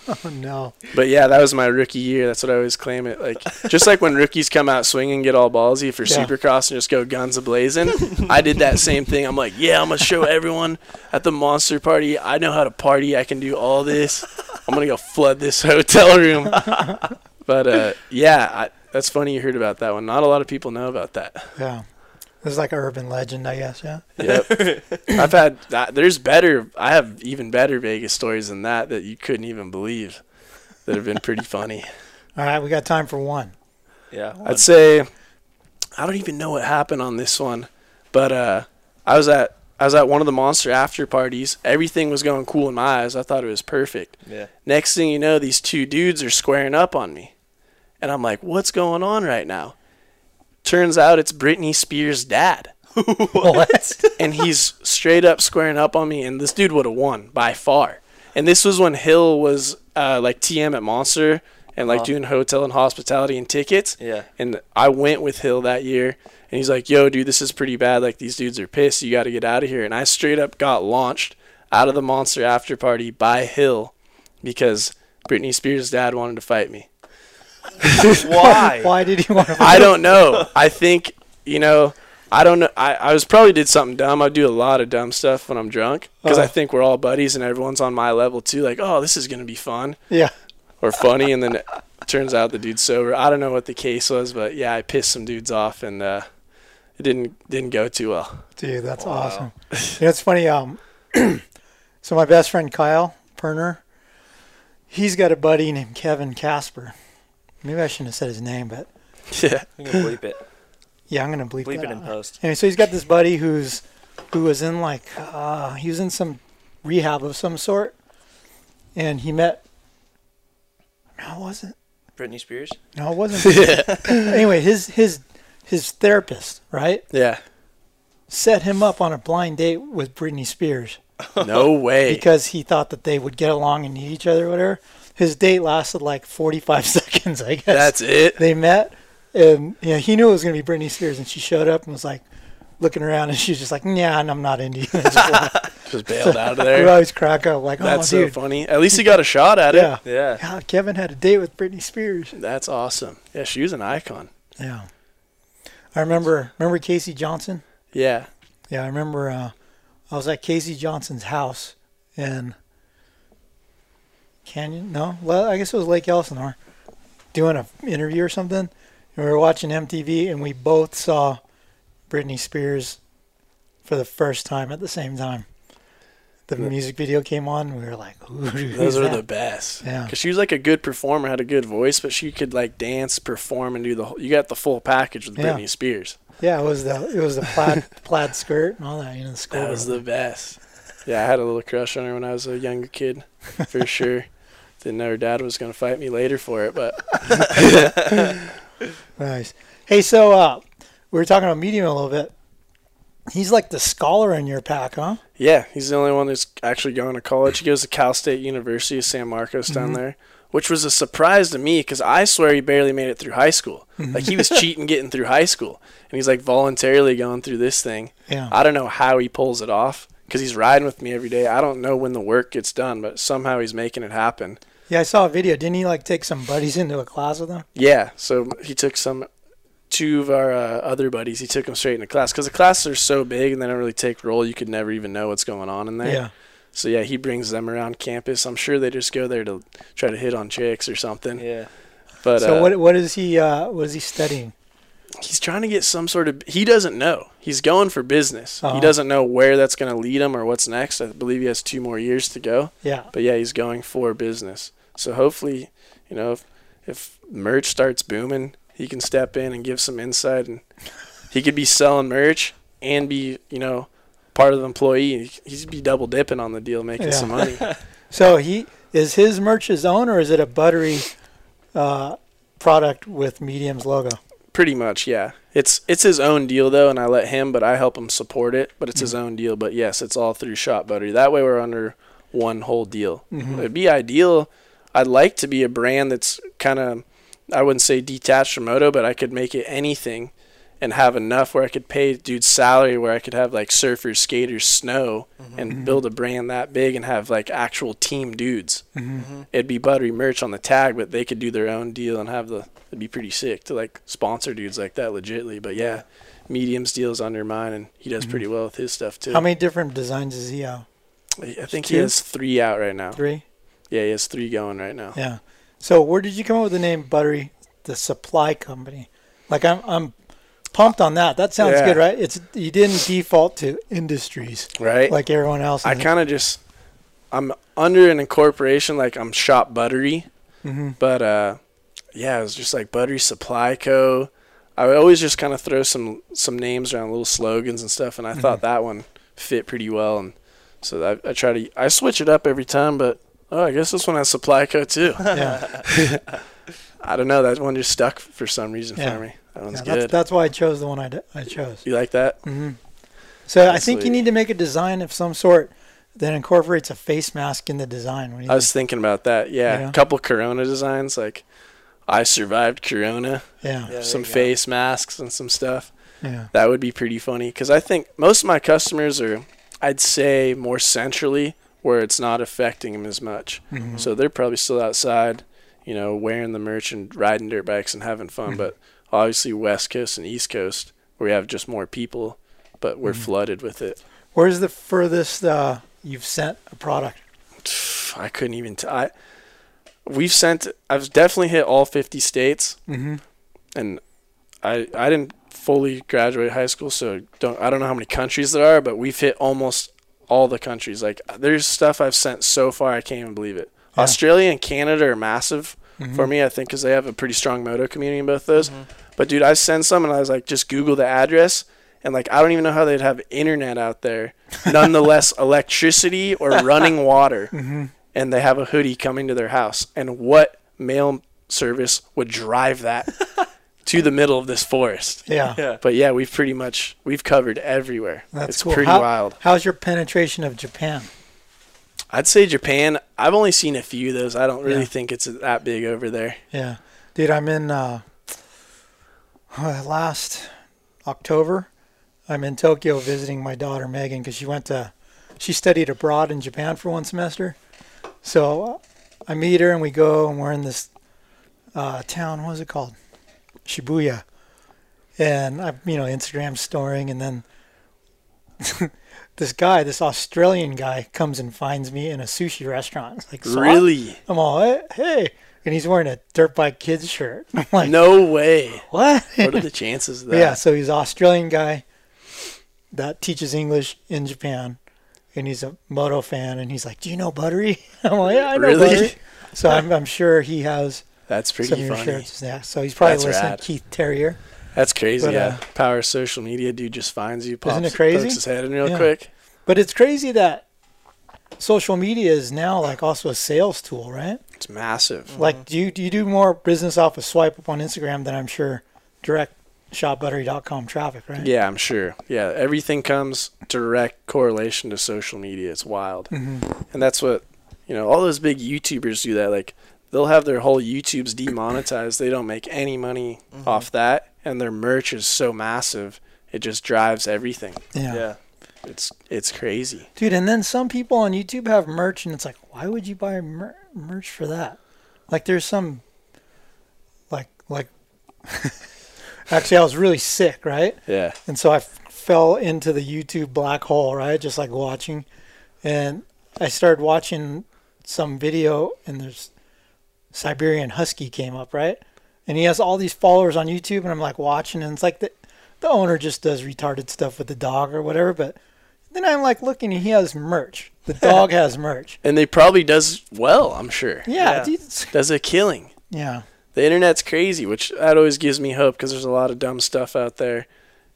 Oh no. But yeah, that was my rookie year. That's what I always claim it. Like just like when rookies come out swinging, get all ballsy for Yeah. Supercross and just go guns a blazing. I did that same thing. I'm like, yeah, I'm gonna show everyone at the monster party. I know how to party. I can do all this. I'm gonna go flood this hotel room. but uh, yeah, I, that's funny you heard about that one. Not a lot of people know about that. Yeah. It's like an urban legend, I guess. Yeah. Yep. I've had. There's better. I have even better Vegas stories than that that you couldn't even believe. That have been pretty funny. All right, we got time for one. Yeah. I'd say I don't even know what happened on this one, but uh, I was at I was at one of the monster after parties. Everything was going cool in my eyes. I thought it was perfect. Yeah. Next thing you know, these two dudes are squaring up on me, and I'm like, "What's going on right now?" Turns out it's Britney Spears' dad. What? and he's straight up squaring up on me, and this dude would have won by far. And this was when Hill was uh, like TM at Monster and like Uh-huh. doing hotel and hospitality and tickets. Yeah. And I went with Hill that year, and he's like, "Yo, dude, this is pretty bad. Like these dudes are pissed. You got to get out of here." And I straight up got launched out of the Monster after party by Hill because Britney Spears' dad wanted to fight me. Why? Why did he want to? I don't know. I think you know. I don't know. I, I was probably did something dumb. I do a lot of dumb stuff when I'm drunk because I Uh-huh. think we're all buddies and everyone's on my level too. Like, oh, this is gonna be fun Yeah. or funny, and then it turns out the dude's sober. I don't know what the case was, but yeah, I pissed some dudes off and uh, it didn't didn't go too well. Dude, that's awesome. You know, it's funny. Um, so my best friend Kyle Perner, he's got a buddy named Kevin Casper. Maybe I shouldn't have said his name, but Yeah, I'm gonna bleep it. yeah, I'm gonna bleep, it. Bleep that it in out. post. Anyway, so he's got this buddy who's who was in like uh, he was in some rehab of some sort, and he met. No, it wasn't. Britney Spears. No, it wasn't. anyway, his his his therapist, right, yeah. set him up on a blind date with Britney Spears. No way. because he thought that they would get along and need each other or whatever. His date lasted like 45 seconds, I guess. That's it. They met, and know, he knew it was going to be Britney Spears, and she showed up and was like looking around, and she was just like, "Yeah, I'm not into you." Just like- Just bailed out of there. we always crack up like, That's "Oh, so funny. At least he got a shot at it. yeah, Yeah. yeah." Kevin had a date with Britney Spears. That's awesome. Yeah, she was an icon. Yeah, I remember. Remember Casey Johnson? Yeah. Yeah, I remember. Uh, I was at Casey Johnson's house in Canyon. No, well, I guess it was Lake Elsinore, doing an interview or something. And we were watching MTV, and we both saw Britney Spears for the first time at the same time. The music video came on. And we were like, Those are the best. Yeah. Because she was like a good performer, had a good voice, but she could like dance, perform, and do the whole. You got the full package with Yeah. Britney Spears. Yeah, it was the it was the plaid plaid skirt and all that. You know, the school. That was the best. Yeah, I had a little crush on her when I was a younger kid, for sure. Didn't know her dad was gonna fight me later for it, but Nice. Hey, so uh, we were talking about medium a little bit. He's like the scholar in your pack, huh? yeah, he's the only one that's actually going to college. He goes to Cal State University of San Marcos down Mhm. there, which was a surprise to me because I swear he barely made it through high school. Like he was cheating getting through high school, and he's like voluntarily going through this thing. Yeah. I don't know how he pulls it off because he's riding with me every day. I don't know when the work gets done, but somehow he's making it happen. Yeah, I saw a video. Didn't he like take some buddies into a class with him? Yeah, so he took some two of our uh, other buddies. He took them straight into class because the classes are so big and they don't really take roll. You could never even know what's going on in there. Yeah. So yeah, he brings them around campus. I'm sure they just go there to try to hit on chicks or something. Yeah. But so uh, what what is he uh, what is he studying? He's trying to get some sort of. He doesn't know. He's going for business. Uh-huh. He doesn't know where that's going to lead him or what's next. I believe he has two more years to go. Yeah. But yeah, he's going for business. So hopefully, you know, if, if merch starts booming, he can step in and give some insight, and he could be selling merch and be, you know, part of the employee. He'd be double dipping on the deal, making Yeah. some money. So he is his merch his own or is it a buttery uh, product with Medium's logo? Pretty much, yeah. It's it's his own deal though, and I let him, but I help him support it. But it's his own deal. But yes, it's all through Shop Buttery. That way, we're under one whole deal. Mhm. It'd be ideal. I'd like to be a brand that's kind of, I wouldn't say detached from moto, but I could make it anything, and have enough where I could pay dude's salary, where I could have like surfers, skaters, snow, mm-hmm. and mm-hmm. build a brand that big and have like actual team dudes. Mhm. It'd be buttery merch on the tag, but they could do their own deal and have the. It'd be pretty sick to like sponsor dudes like that legitly. But yeah, mediums deals under mine, and he does pretty well with his stuff too. How many different designs does he have? I think Two? he has three out right now. Three? Yeah, he has three going right now. Yeah. So where did you come up with the name Buttery, the supply company? Like I'm I'm pumped on that. That sounds Yeah. good, right? It's you didn't default to industries, Right. Like everyone else. I kind of just I'm under an incorporation like I'm shop buttery, Mhm. but uh, yeah, it was just like Buttery Supply Co. I would always just kind of throw some some names around, little slogans and stuff, and I thought that one fit pretty well, and so I, I try to I switch it up every time, but oh, I guess this one has Supply Co. too. Yeah. I don't know, that one just stuck for some reason Yeah. for me. That one's Yeah, good. that's, that's why I chose the one I, d- I chose. you like that? hmm So I That's think you need to make a design of some sort that incorporates a face mask in the design. What do you I was thinking about that. Yeah, Yeah. a couple Corona designs like I survived Corona. Yeah. Yeah, some there you go. face masks and some stuff. Yeah. That would be pretty funny because I think most of my customers are, I'd say, more centrally where it's not affecting them as much. Mhm. So they're probably still outside, you know, wearing the merch and riding dirt bikes and having fun. But obviously, West Coast and East Coast, we have just more people, but we're Mhm. flooded with it. Where's the furthest uh, you've sent a product? I couldn't even. T- I we've sent. I've definitely hit all 50 states, Mhm. and I I didn't fully graduate high school, so don't I don't know how many countries there are, but we've hit almost all the countries. Like there's stuff I've sent so far, I can't even believe it. Yeah. Australia and Canada are massive for Mhm. me, I think, because they have a pretty strong moto community in both those. But dude, I sent some, and I was like, just Google the address. And like I don't even know how they'd have internet out there, nonetheless electricity or running water Mhm. and they have a hoodie coming to their house. And what mail service would drive that to the middle of this forest? Yeah. Yeah. But yeah, we've pretty much we've covered everywhere. That's it's cool. pretty How- wild. How's your penetration of Japan? I'd say Japan. I've only seen a few of those. I don't really Yeah. think it's that big over there. Yeah, dude, I'm in uh, uh, last October. I'm in Tokyo visiting my daughter Megan because she went to, she studied abroad in Japan for one semester. So uh, I meet her and we go and we're in this uh, town. What is it called? Shibuya. And I'm you know, Instagram storing, and then this guy, this Australian guy, comes and finds me in a sushi restaurant. It's like, "Swap?" Really? I'm all, "Hey," hey, and he's wearing a dirt bike kids shirt. I'm like, no way. What? What are the chances of that? Yeah, so he's an Australian guy that teaches English in Japan, and he's a moto fan, and he's like, "Do you know Buttery?" I'm like, "Yeah, I know Really? Buttery." So I'm, I'm sure he has. That's pretty some of your funny. shirts. Yeah, so he's probably That's listening. rad. Keith Terrier. That's crazy. But, yeah, uh, power of social media, dude, just finds you, pops, Isn't it crazy? pokes his head in real Yeah. quick. But it's crazy that social media is now like also a sales tool, right? It's massive. Like, do you do you do more business off a swipe up on Instagram than I'm sure direct shopbuttery.com traffic, right? Yeah, I'm sure. Yeah, everything comes direct correlation to social media. It's wild. Mhm. And that's what, you know, all those big YouTubers do that. Like, they'll have their whole YouTubes demonetized. They don't make any money Mm-hmm. off that. And their merch is so massive, it just drives everything. Yeah. Yeah. It's it's crazy. Dude, and then some people on YouTube have merch, and it's like, why would you buy mer- merch for that? Like, there's some, like, like, actually, I was really sick, right? Yeah. And so I f- fell into the YouTube black hole, right? Just like watching, and I started watching some video, and there's Siberian Husky came up, right? And he has all these followers on YouTube, and I'm like watching, and it's like the the owner just does retarded stuff with the dog or whatever, but then I'm like looking, and he has merch. The dog has merch. And they probably does well, I'm sure. Yeah, dude, Does a killing. Yeah. The internet's crazy, which that always gives me hope because there's a lot of dumb stuff out there.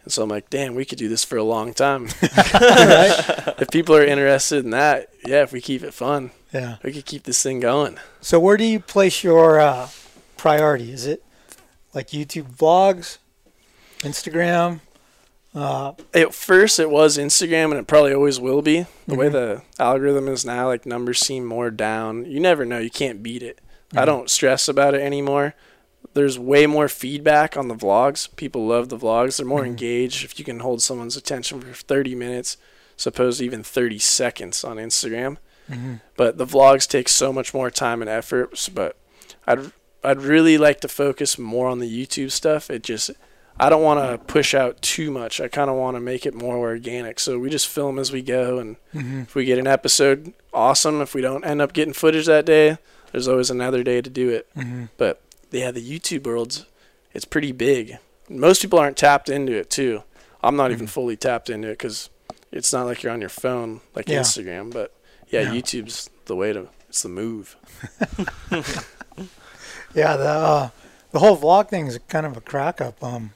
And so I'm like, damn, we could do this for a long time. If people are interested in that, yeah, if we keep it fun, Yeah. we could keep this thing going. So where do you place your uh, priority? Is it like YouTube vlogs, Instagram? Uh, At first, it was Instagram, and it probably always will be. The way Mhm. the algorithm is now, like numbers seem more down. You never know. You can't beat it. I Mhm. don't stress about it anymore. There's way more feedback on the vlogs. People love the vlogs. They're more Mhm. engaged. If you can hold someone's attention for 30 minutes, suppose even 30 seconds on Instagram. Mhm. But the vlogs take so much more time and effort. But I'd I'd really like to focus more on the YouTube stuff. It just I don't want to push out too much. I kind of want to make it more organic. So we just film as we go, and Mhm. if we get an episode, awesome. If we don't end up getting footage that day, there's always another day to do it. Mhm. But yeah, the YouTube world's it's pretty big. Most people aren't tapped into it too. I'm not even fully tapped into it because it's not like you're on your phone like Yeah. Instagram. But yeah, Yeah. YouTube's the way to. It's the move. yeah, the uh, the whole vlog thing is kind of a crack up. Um,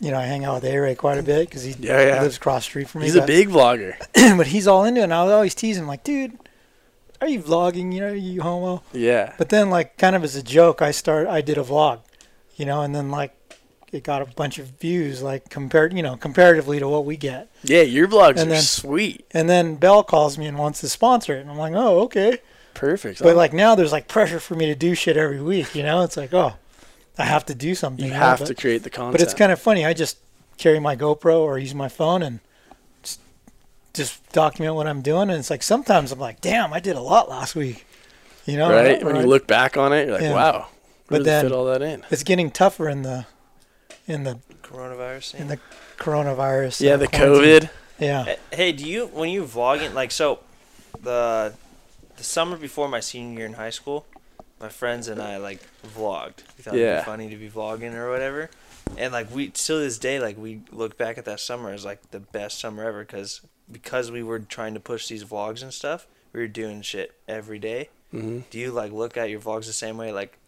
you know, I hang out with A Ray quite a bit because he Yeah, yeah. lives across street from me. He's a big vlogger. but he's all into it. And I was always teasing him, like, dude, are you vlogging? You know, you homo? Yeah. But then, like, kind of as a joke, I start, I did a vlog, you know, and then like, it got a bunch of views, like compared, you know, comparatively to what we get. Yeah, your vlogs And are then- sweet. And then Bell calls me and wants to sponsor it, and I'm like, oh, okay. Perfect. But like now, there's like pressure for me to do shit every week. You know, it's like, oh, I have to do something. You know, have but- to create the content. But it's kind of funny. I just carry my GoPro or use my phone and just, just document what I'm doing. And it's like sometimes I'm like, damn, I did a lot last week. You know, right? When you look back on it, you're like, Yeah. wow, But where did they then- fit all that in? it's getting tougher in the in the Coronavirus. in the coronavirus. Yeah, uh, the quarantine. COVID. Yeah. Hey, do you when you vlogging like so the the summer before my senior year in high school, my friends and I like vlogged. We thought it'd be funny to be vlogging or whatever. And like we still this day like we look back at that summer as like the best summer ever cuz because we were trying to push these vlogs and stuff, we were doing shit every day. hmm Do you like look at your vlogs the same way like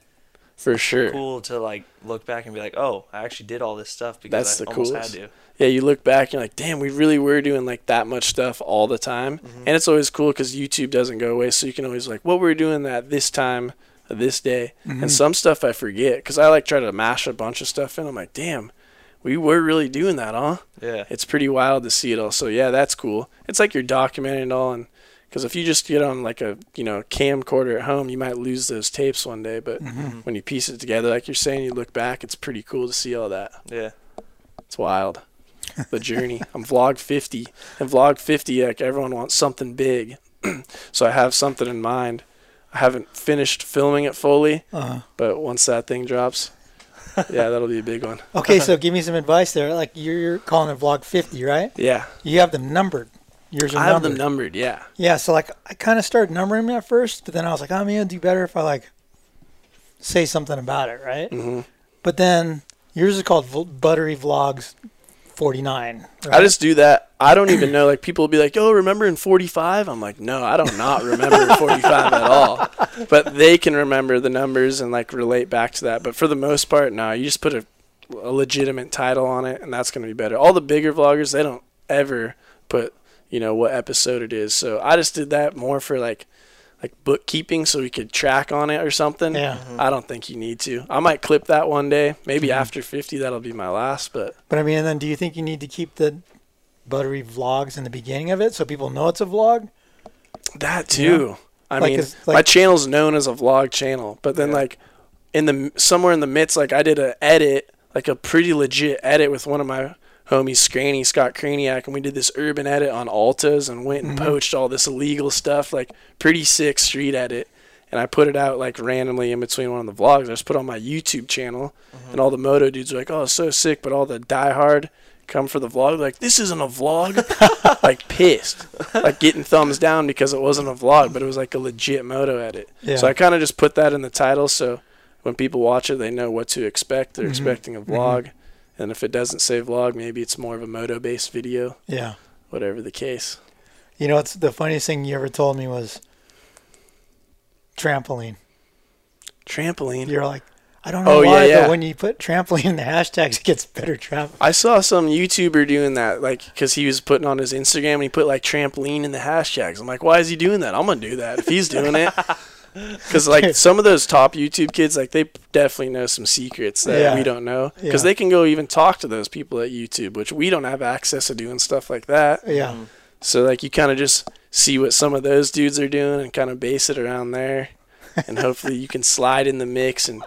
For sure. cool to like look back and be like, "Oh, I actually did all this stuff because That's I the almost coolest. had to." Yeah, you look back and you're like, damn, we really were doing like that much stuff all the time. Mm-hmm. And it's always cool because YouTube doesn't go away. So you can always like, what were we doing that this time, this day? Mhm. And some stuff I forget because I like try to mash a bunch of stuff in. I'm like, damn, we were really doing that, huh? Yeah. It's pretty wild to see it all. So yeah, that's cool. It's like you're documenting it all. And because if you just get on like a, you know, camcorder at home, you might lose those tapes one day. But Mhm. when you piece it together, like you're saying, you look back, it's pretty cool to see all that. Yeah. It's wild. The journey. I'm vlog 50. And vlog 50, like everyone wants something big. so I have something in mind. I haven't finished filming it fully, Uh-huh. but once that thing drops, yeah, that'll be a big one. Okay, so give me some advice there. Like you're, you're calling it vlog 50, right? Yeah. You have them numbered. Yours are I have numbered. them numbered, yeah. Yeah, so like I kind of started numbering them at first, but then I was like, I'm gonna do better if I like say something about it, right? hmm But then yours is called v- Buttery Vlogs 49. Right? I just do that. I don't even know. Like people will be like, "Oh, remember in 45?" I'm like, "No, I don't not remember 45 at all." But they can remember the numbers and like relate back to that. But for the most part, no. You just put a, a legitimate title on it, and that's gonna be better. All the bigger vloggers, they don't ever put you know what episode it is. So I just did that more for like like bookkeeping so we could track on it or something. Yeah. I don't think you need to. I might clip that one day. Maybe Mhm. after 50 that'll be my last, but But I mean, then do you think you need to keep the Buttery Vlogs in the beginning of it so people know it's a vlog? That too. know? I Like, mean, it's my like- channel's known as a vlog channel, but then like in the somewhere in the midst, like I did a edit, like a pretty legit edit with one of my homies, Scranny Scott Craniac, and we did this urban edit on Altas and went and Mhm. poached all this illegal stuff, like pretty sick street edit. And I put it out like randomly in between one of the vlogs. I just put it on my YouTube channel, and all the moto dudes were like, "Oh, so sick!" But all the diehard come for the vlog, like, "This isn't a vlog," like pissed, like getting thumbs down because it wasn't a vlog, but it was like a legit moto edit. Yeah. So I kind of just put that in the title, so when people watch it, they know what to expect. They're Mhm. expecting a vlog, and if it doesn't say vlog, maybe it's more of a moto-based video. Yeah. Whatever the case. You know, it's the funniest thing you ever told me was trampoline. Trampoline. You're like, I don't know Oh, yeah, why, yeah. but when you put trampoline in the hashtags, it gets better traffic. I saw some YouTuber doing that, like, because he was putting on his Instagram and he put like trampoline in the hashtags. I'm like, why is he doing that? I'm gonna do that if he's doing it. Because like some of those top YouTube kids, like they definitely know some secrets that Yeah. we don't know. Yeah. Because they can go even talk to those people at YouTube, which we don't have access to doing stuff like that. Yeah. So like you kind of just see what some of those dudes are doing and kind of base it around there, and hopefully you can slide in the mix and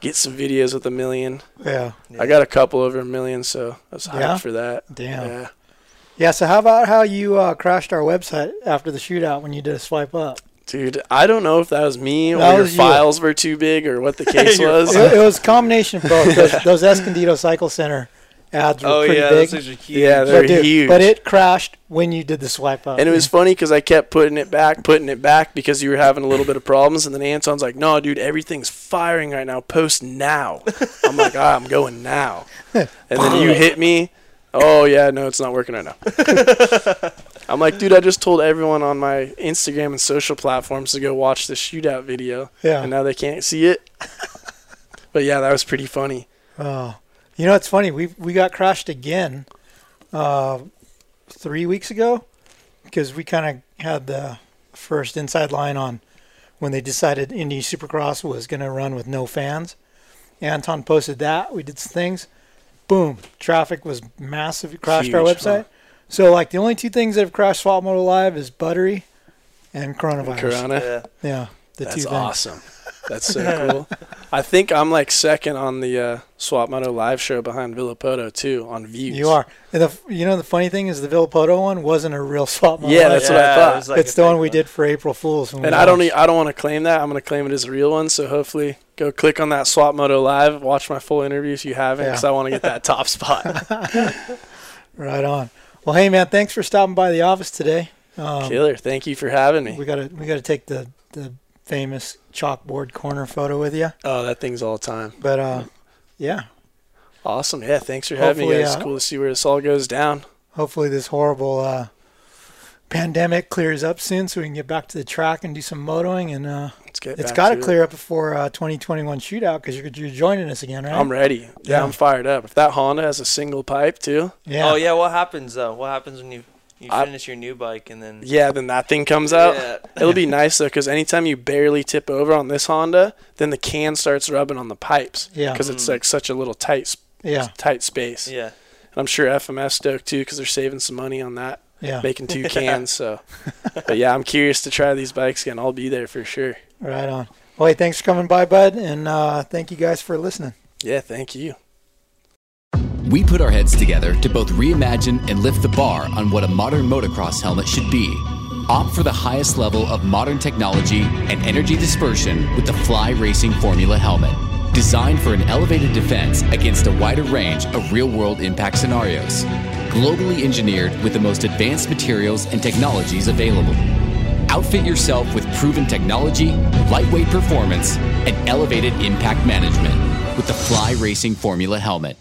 get some videos with a million. Yeah. I got a couple over a million, so I was hyped Yeah? for that. Damn. Yeah. Yeah, so how about how you uh, crashed our website after the shootout when you did a swipe up? Dude, I don't know if that was me or That your was you. files were too big or what the case was. It, it was a combination of both. Those, those Escondido Cycle Center ads were Oh, pretty yeah, big. those are huge. Yeah, But, they're dude, huge. but it crashed when you did the swipe up. And it was funny because I kept putting it back, putting it back because you were having a little bit of problems. And then Anton's like, no, dude, everything's firing right now. Post now. I'm like, ah, I'm going now. And then you hit me. Oh, yeah, no, it's not working right now. I'm like, dude, I just told everyone on my Instagram and social platforms to go watch the shootout video. Yeah. And now they can't see it. but yeah, that was pretty funny. Oh, you know it's funny. We we got crashed again, uh, three weeks ago, because we kind of had the first inside line on when they decided Indy Supercross was going to run with no fans. Anton posted that. We did some things. Boom! Traffic was massive. It crashed our website. huh? So like the only two things that have crashed Swap Moto Live is Buttery and coronavirus. Corona. Yeah. Yeah, the That's two things. awesome. That's so cool. I think I'm like second on the uh, Swap Moto live show behind Villopoto too on views. You are. And the you know the funny thing is the Villopoto one wasn't a real swap. Moto. Yeah, that's what I thought. it like it's the one fake we did for April Fools. when we and I don't launched. e- I don't want to claim that. I'm going to claim it as a real one. So hopefully, go click on that Swap Moto live. Watch my full interview if you haven't, because Yeah. I want to get that top spot. Right on. Well, hey man, thanks for stopping by the office today. Um, Killer. Thank you for having me. we gotta we gotta take the the famous chalkboard corner photo with you. Oh, that thing's all the time. But uh, yeah, Awesome. Yeah. Thanks for having me. Hopefully, guys. It's uh, cool to see where this all goes down. hopefully this horrible uh, pandemic clears up soon, so we can get back to the track and do some motoing. And uh, Let's get. it's back got to to it. clear up before uh, 2021 shootout because you're you're joining us again, right? I'm ready. Yeah, Yeah. I'm fired up. If that Honda has a single pipe too, yeah. Oh yeah, what happens though? What happens when you you I- finish your new bike and then yeah, then that thing comes out. Yeah. It'll be nice though, because anytime you barely tip over on this Honda, then the can starts rubbing on the pipes. Yeah. Because it's like such a little tight, Yeah. tight space. Yeah. And I'm sure FMS stoked too, because they're saving some money on that, Yeah. making two cans. So, but yeah, I'm curious to try these bikes again. I'll be there for sure. Right on. Well, hey, thanks for coming by, bud, and uh, thank you guys for listening. Yeah, thank you. We put our heads together to both reimagine and lift the bar on what a modern motocross helmet should be. Opt for the highest level of modern technology and energy dispersion with the Fly Racing Formula helmet. Designed for an elevated defense against a wider range of real world impact scenarios. Globally engineered with the most advanced materials and technologies available. Outfit yourself with proven technology, lightweight performance, and elevated impact management with the Fly Racing Formula helmet.